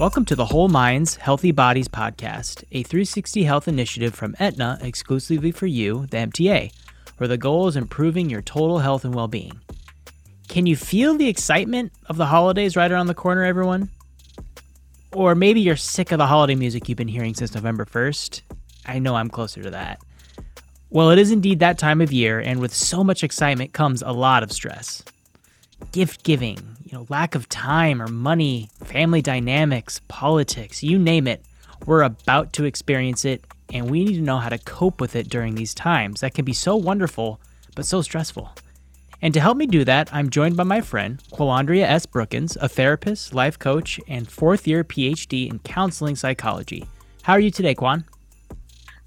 Welcome to the Whole Minds Healthy Bodies podcast, a 360 health initiative from Aetna exclusively for you, the MTA, where the goal is improving your total health and well being. Can you feel the excitement of the holidays right around the corner, everyone? Or maybe you're sick of the holiday music you've been hearing since November 1st. I know I'm closer to that. Well, it is indeed that time of year, and with so much excitement comes a lot of stress. Gift giving, you know, lack of time or money, family dynamics, politics, you name it. We're about to experience it, and we need to know how to cope with it during these times that can be so wonderful, but so stressful. And to help me do that, I'm joined by my friend, Qualandria S. Brookens, a therapist, life coach, and fourth year PhD in counseling psychology. How are you today, Quan?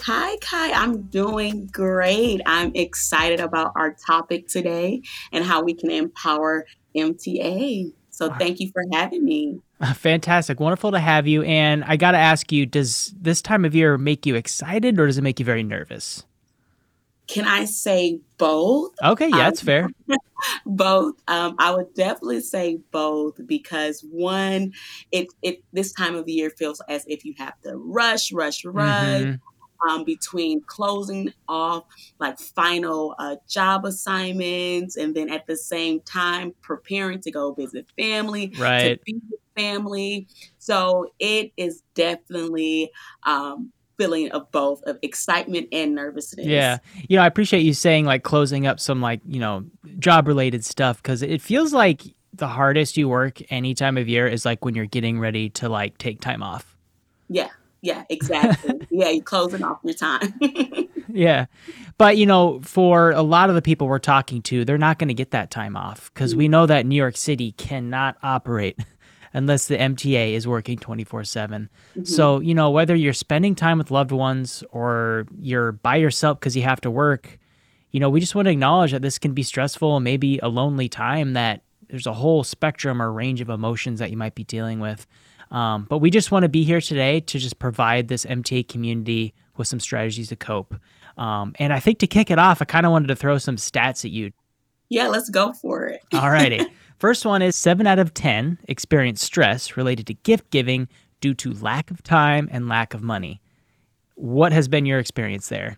Hi, Kai. I'm doing great. I'm excited about our topic today and how we can empower MTA. So thank you for having me. Fantastic. Wonderful to have you. And I got to ask you, does this time of year make you excited or does it make you very nervous? Can I say both? Okay, yeah, that's um, fair. both. Um, I would definitely say both because one, it it this time of the year feels as if you have to rush, rush, rush. Mm-hmm um, between closing off like final uh, job assignments and then at the same time preparing to go visit family, right. to be with family. So it is definitely um, feeling of both of excitement and nervousness. Yeah. You know, I appreciate you saying like closing up some like, you know, job related stuff because it feels like the hardest you work any time of year is like when you're getting ready to like take time off. Yeah. Yeah, exactly. yeah, you're closing off your time. yeah. But, you know, for a lot of the people we're talking to, they're not going to get that time off because mm-hmm. we know that New York City cannot operate unless the MTA is working 24 7. Mm-hmm. So, you know, whether you're spending time with loved ones or you're by yourself because you have to work, you know, we just want to acknowledge that this can be stressful and maybe a lonely time that there's a whole spectrum or range of emotions that you might be dealing with. Um, but we just want to be here today to just provide this MTA community with some strategies to cope. Um, and I think to kick it off, I kind of wanted to throw some stats at you. Yeah, let's go for it. All righty. First one is seven out of 10 experience stress related to gift giving due to lack of time and lack of money. What has been your experience there?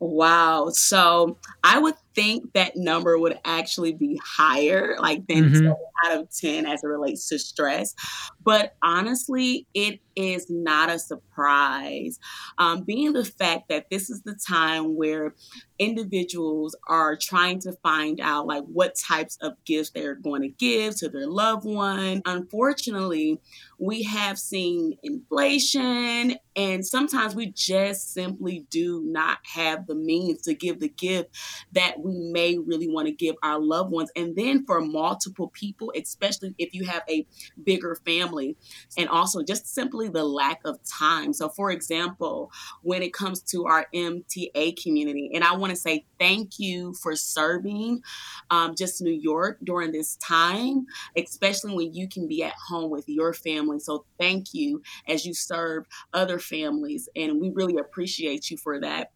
Wow. So I would think that number would actually be higher, like than mm-hmm. out of 10 as it relates to stress. But honestly, it is not a surprise. Um, being the fact that this is the time where individuals are trying to find out like what types of gifts they're going to give to their loved one. Unfortunately, we have seen inflation and sometimes we just simply do not have the means to give the gift that we may really want to give our loved ones. And then for multiple people, especially if you have a bigger family, and also just simply the lack of time. So, for example, when it comes to our MTA community, and I want to say thank you for serving um, just New York during this time, especially when you can be at home with your family. So, thank you as you serve other families, and we really appreciate you for that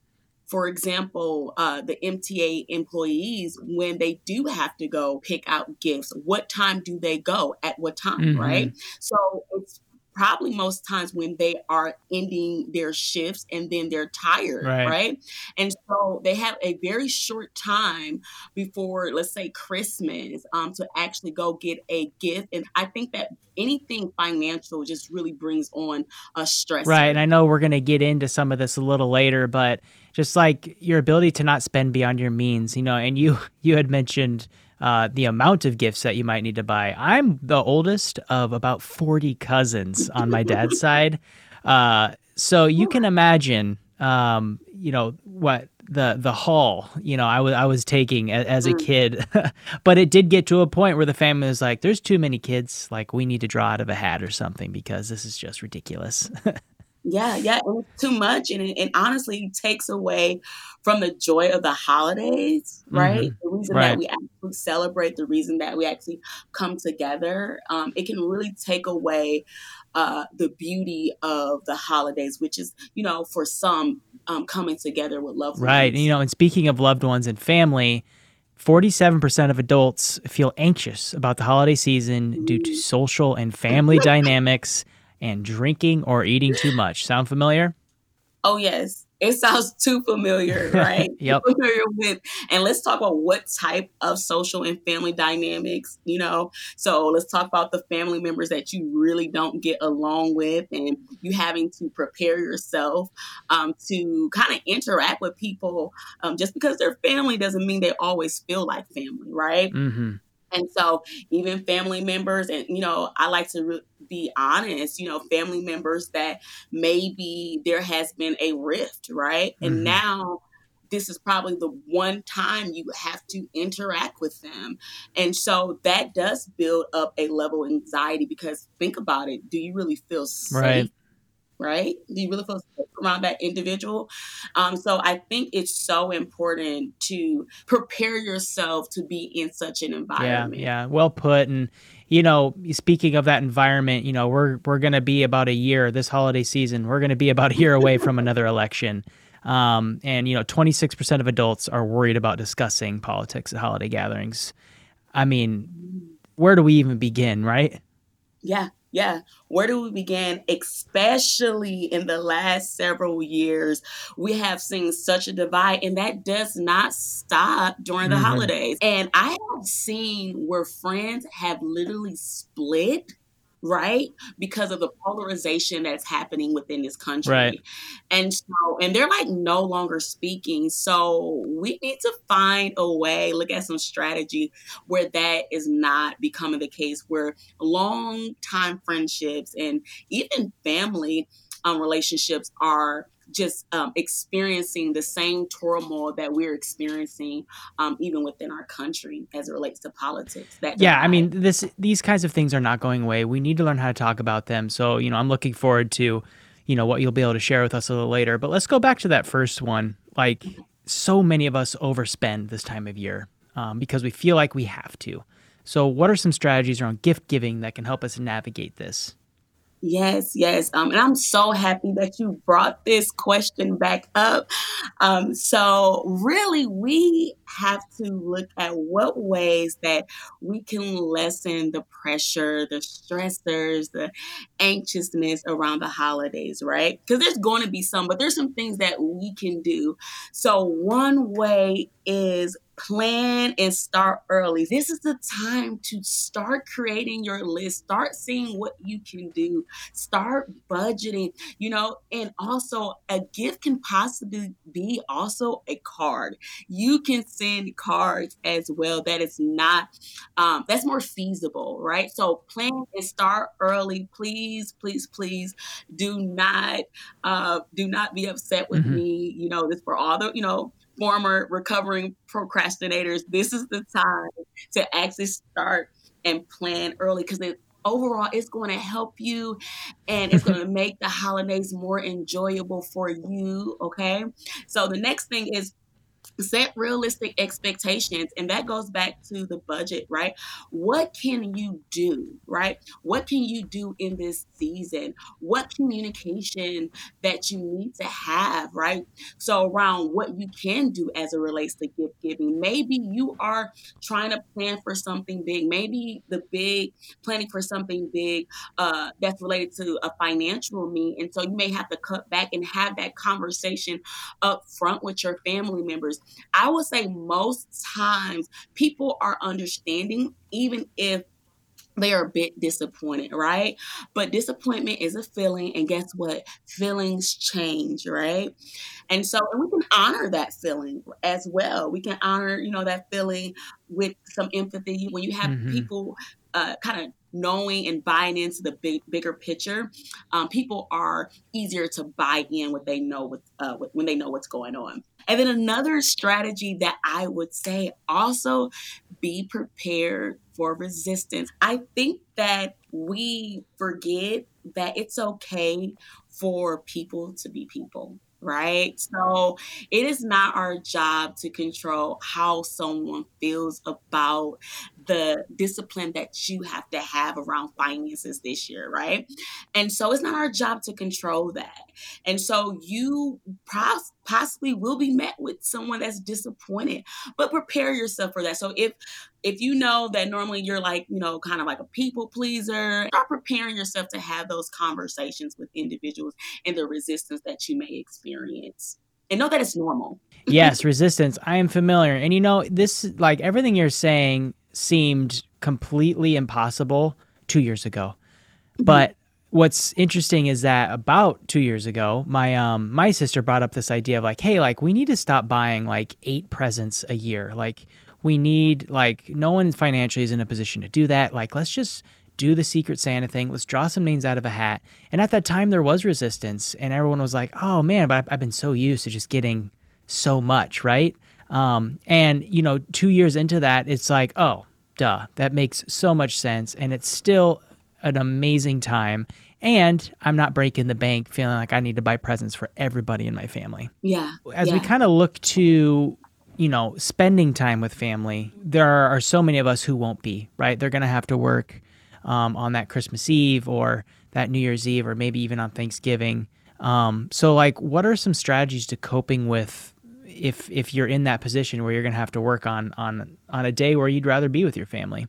for example, uh, the MTA employees, when they do have to go pick out gifts, what time do they go at what time, mm-hmm. right? So it's probably most times when they are ending their shifts and then they're tired, right. right. And so they have a very short time before, let's say, Christmas um, to actually go get a gift. And I think that anything financial just really brings on a stress. Right. And I know we're going to get into some of this a little later, but just like your ability to not spend beyond your means, you know, and you you had mentioned uh, the amount of gifts that you might need to buy. I'm the oldest of about 40 cousins on my dad's side. Uh, so you can imagine, um, you know, what the the haul you know I was I was taking as, as a mm. kid but it did get to a point where the family was like there's too many kids like we need to draw out of a hat or something because this is just ridiculous Yeah, yeah, it's too much, and it, and honestly takes away from the joy of the holidays, right? Mm-hmm. The reason right. that we actually celebrate, the reason that we actually come together, um, it can really take away uh, the beauty of the holidays, which is, you know, for some, um, coming together with loved ones. Right, and, you know, and speaking of loved ones and family. 47% of adults feel anxious about the holiday season due to social and family dynamics and drinking or eating too much. Sound familiar? Oh, yes. It sounds too familiar, right? yep. Familiar with, and let's talk about what type of social and family dynamics, you know. So let's talk about the family members that you really don't get along with, and you having to prepare yourself um, to kind of interact with people. Um, just because they're family doesn't mean they always feel like family, right? Mm-hmm. And so, even family members, and you know, I like to re- be honest, you know, family members that maybe there has been a rift, right? Mm-hmm. And now this is probably the one time you have to interact with them. And so that does build up a level of anxiety because think about it. Do you really feel safe? Right right? Do you really feel safe around that individual? Um, so I think it's so important to prepare yourself to be in such an environment. Yeah, yeah, well put. And you know, speaking of that environment, you know, we're we're going to be about a year this holiday season. We're going to be about a year away from another election. Um, and you know, 26% of adults are worried about discussing politics at holiday gatherings. I mean, where do we even begin, right? Yeah, yeah, where do we begin? Especially in the last several years, we have seen such a divide, and that does not stop during the mm-hmm. holidays. And I have seen where friends have literally split right? Because of the polarization that's happening within this country. Right. And so, and they're like no longer speaking. So we need to find a way, look at some strategy where that is not becoming the case, where long time friendships and even family um, relationships are just um, experiencing the same turmoil that we're experiencing um, even within our country as it relates to politics that yeah i mean this these kinds of things are not going away. We need to learn how to talk about them. So you know i'm looking forward to you know what you'll be able to share with us a little later. But let's go back to that first one. Like so many of us overspend this time of year um, because we feel like we have to. So what are some strategies around gift giving that can help us navigate this Yes, yes. Um, and I'm so happy that you brought this question back up. Um, so, really, we have to look at what ways that we can lessen the pressure, the stressors, the anxiousness around the holidays, right? Because there's going to be some, but there's some things that we can do. So, one way is plan and start early. This is the time to start creating your list, start seeing what you can do, start budgeting, you know, and also a gift can possibly be also a card. You can send cards as well. That is not, um, that's more feasible, right? So plan and start early. Please, please, please do not, uh, do not be upset with mm-hmm. me. You know, this for all the, you know, former recovering procrastinators, this is the time to actually start and plan early because it overall it's going to help you and it's going to make the holidays more enjoyable for you okay? So the next thing is set realistic expectations and that goes back to the budget right? What can you do right? What can you do in this season? What communication that you need to have right? So around what you can do as it relates to gift giving. Maybe you are trying to plan for something big. Maybe the big planning for something big uh, that's related to a financial need and so you may have to cut back and have that conversation up front with your family members I would say most times people are understanding, even if they are a bit disappointed, right? But disappointment is a feeling, and guess what? Feelings change, right? And so and we can honor that feeling as well. We can honor, you know, that feeling with some empathy. When you have mm-hmm. people uh, kind of knowing and buying into the big bigger picture, um, people are easier to buy in what they know with, uh, when they know what's going on. And then another strategy that I would say also be prepared for resistance. I think that we forget that it's okay for people to be people right? So it is not our job to control how someone feels about the discipline that you have to have around finances this year, right? And so it's not our job to control that. And so you possibly will be met with someone that's disappointed, but prepare yourself for that. So if if you know that normally you're like, you know, kind of like a people pleaser, start preparing yourself to have those conversations with individuals and the resistance that you may experience. And know that it's normal. yes, resistance. I am familiar. And you know, this like everything you're saying seemed completely impossible 2 years ago. Mm-hmm. But what's interesting is that about two years ago, my um my sister brought up this idea of like, hey, like we need to stop buying like eight presents a year. Like we need like no one financially is in a position to do that. Like let's just do the secret Santa thing. Let's draw some names out of a hat. And at that time there was resistance, and everyone was like, oh man, but I've been so used to just getting so much, right? Um, and you know, two years into that, it's like, oh, duh, that makes so much sense, and it's still an amazing time. And I'm not breaking the bank feeling like I need to buy presents for everybody in my family. Yeah. As yeah. we kind of look to, you know, spending time with family, there are so many of us who won't be, right? They're going to have to work um, on that Christmas Eve or that New Year's Eve or maybe even on Thanksgiving. Um, so, like, what are some strategies to coping with if if you're in that position where you're going to have to work on on on a day where you'd rather be with your family?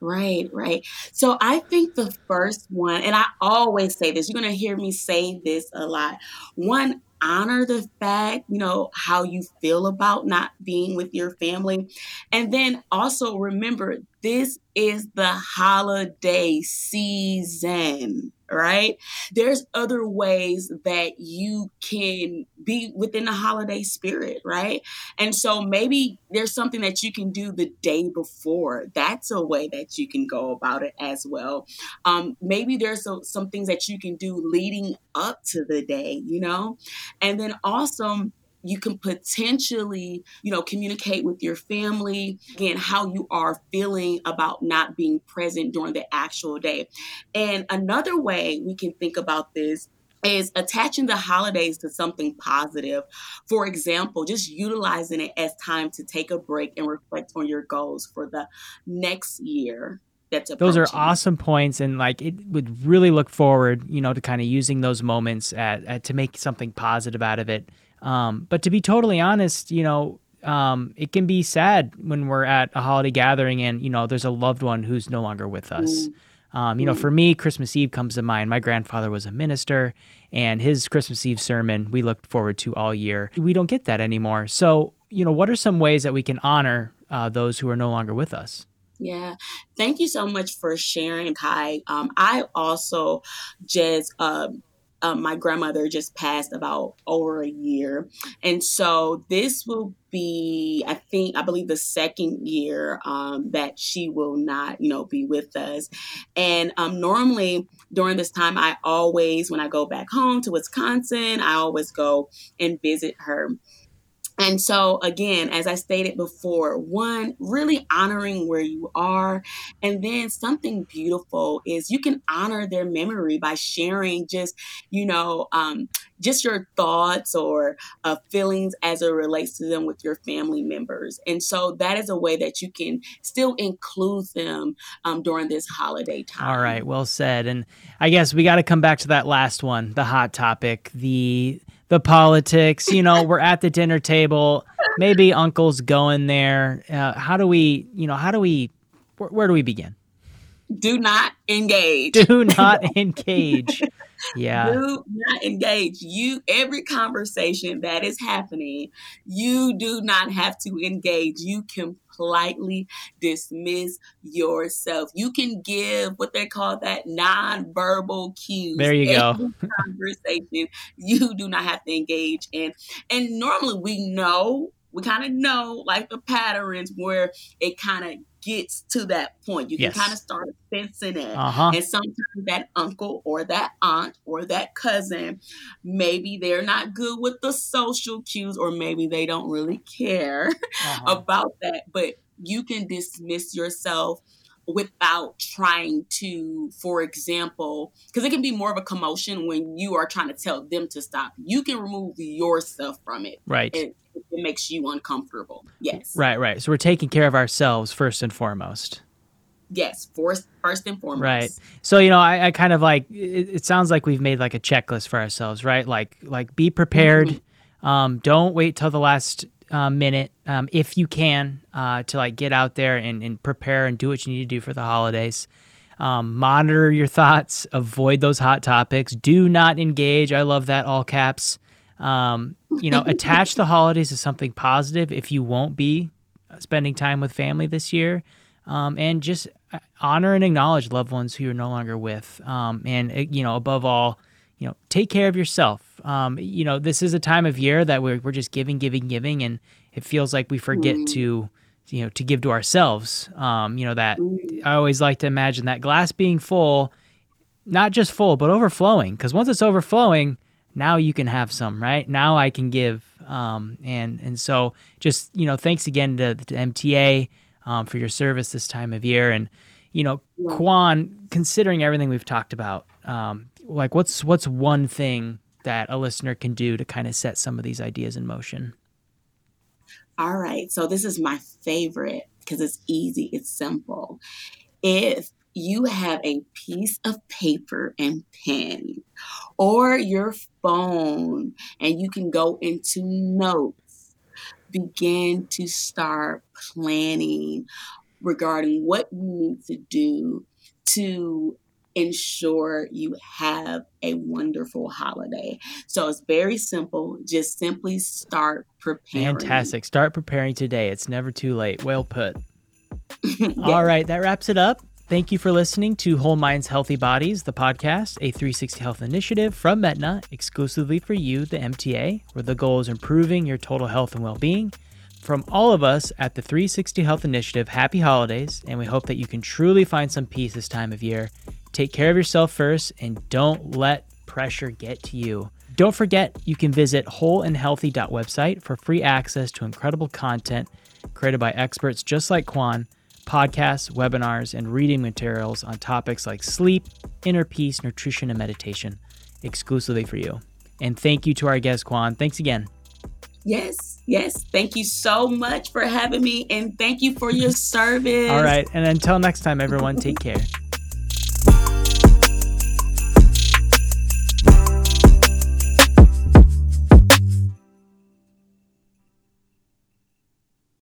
Right, right. So I think the first one, and I always say this, you're going to hear me say this a lot. One, honor the fact, you know, how you feel about not being with your family. And then also remember, this is the holiday season right? There's other ways that you can be within the holiday spirit, right? And so maybe there's something that you can do the day before. That's a way that you can go about it as well. Um, maybe there's some things that you can do leading up to the day, you know? And then also, you can potentially, you know, communicate with your family again how you are feeling about not being present during the actual day. And another way we can think about this is attaching the holidays to something positive. For example, just utilizing it as time to take a break and reflect on your goals for the next year. That's those are awesome points and like it would really look forward you know to kind of using those moments at, at to make something positive out of it um, but to be totally honest, you know, um, it can be sad when we're at a holiday gathering and you know there's a loved one who's no longer with us. Um, you know, for me, Christmas Eve comes to mind. My grandfather was a minister, and his Christmas Eve sermon we looked forward to all year. We don't get that anymore. So, you know, what are some ways that we can honor uh, those who are no longer with us? Yeah, thank you so much for sharing, Kai. Um, I also just um, um, my grandmother just passed about over a year. And so this will be, I think, I believe the second year um, that she will not, you know, be with us. And um, normally during this time, I always, when I go back home to Wisconsin, I always go and visit her. And so, again, as I stated before, one, really honoring where you are. And then something beautiful is you can honor their memory by sharing just, you know, um, just your thoughts or uh, feelings as it relates to them with your family members. And so that is a way that you can still include them um, during this holiday time. All right. Well said. And I guess we got to come back to that last one, the hot topic, the the politics. You know, we're at the dinner table. Maybe uncle's going there. Uh, how do we, you know, how do we, wh- where do we begin? Do not engage. Do not engage. Yeah. Do not engage. You every conversation that is happening, you do not have to engage. You can politely dismiss yourself. You can give what they call that non-verbal cues. There you go. conversation you do not have to engage in. And normally we know we kind of know like the patterns where it kind of gets to that point. You yes. can kind of start sensing it. Uh-huh. And sometimes that uncle or that aunt or that cousin, maybe they're not good with the social cues or maybe they don't really care uh-huh. about that. But you can dismiss yourself without trying to, for example, because it can be more of a commotion when you are trying to tell them to stop. You can remove yourself from it. Right. And, it makes you uncomfortable. Yes. Right, right. So we're taking care of ourselves first and foremost. Yes, first, first and foremost. Right. So you know, I, I kind of like. It, it, sounds like we've made like a checklist for ourselves, right? Like, like be prepared. Mm-hmm. Um, don't wait till the last uh, minute, um, if you can, uh, to like get out there and, and prepare and do what you need to do for the holidays. Um, monitor your thoughts. Avoid those hot topics. Do not engage. I love that all caps. Um, you know, attach the holidays to something positive if you won't be spending time with family this year. Um, and just uh, honor and acknowledge loved ones who you're no longer with. Um, and, uh, you know, above all, you know, take care of yourself. Um, you know, this is a time of year that we're, we're just giving, giving, giving. And it feels like we forget mm. to, you know, to give to ourselves. Um, you know, that mm. I always like to imagine that glass being full, not just full, but overflowing. Because once it's overflowing, now you can have some, right? Now I can give. Um, and and so just you know, thanks again to, to MTA um, for your service this time of year. And you know. Kwan, considering everything we've talked about, um, like what's what's one thing that a listener can do to kind of set some of these ideas in motion? All right, so this is my favorite because it's easy, it's simple. If you have a piece of paper and pen or your phone and you can go into notes, begin to start planning regarding what you need to do to ensure you have a wonderful holiday. So it's very simple. Just simply start preparing. Fantastic. Start preparing today. It's never too late. Well put. yes. All right, that wraps it up. Thank you for listening to Whole Minds Healthy Bodies, the podcast, a 360 Health initiative from Aetna, exclusively for you, the MTA, where the goal is improving your total health and well being. From all of us at the 360 Health Initiative, happy holidays, and we hope that you can truly find some peace this time of year. Take care of yourself first, and don't let pressure get to you. Don't forget, you can visit wholeandhealthy.website for free access to incredible content created by experts just like Kwan podcasts, webinars, and reading materials on topics like sleep, inner peace, nutrition, and meditation exclusively for you. And thank you to our guest, Kwan. Thanks again. Yes, yes. Thank you so much for having me and thank you for your service. All right. And until next time, everyone, take care.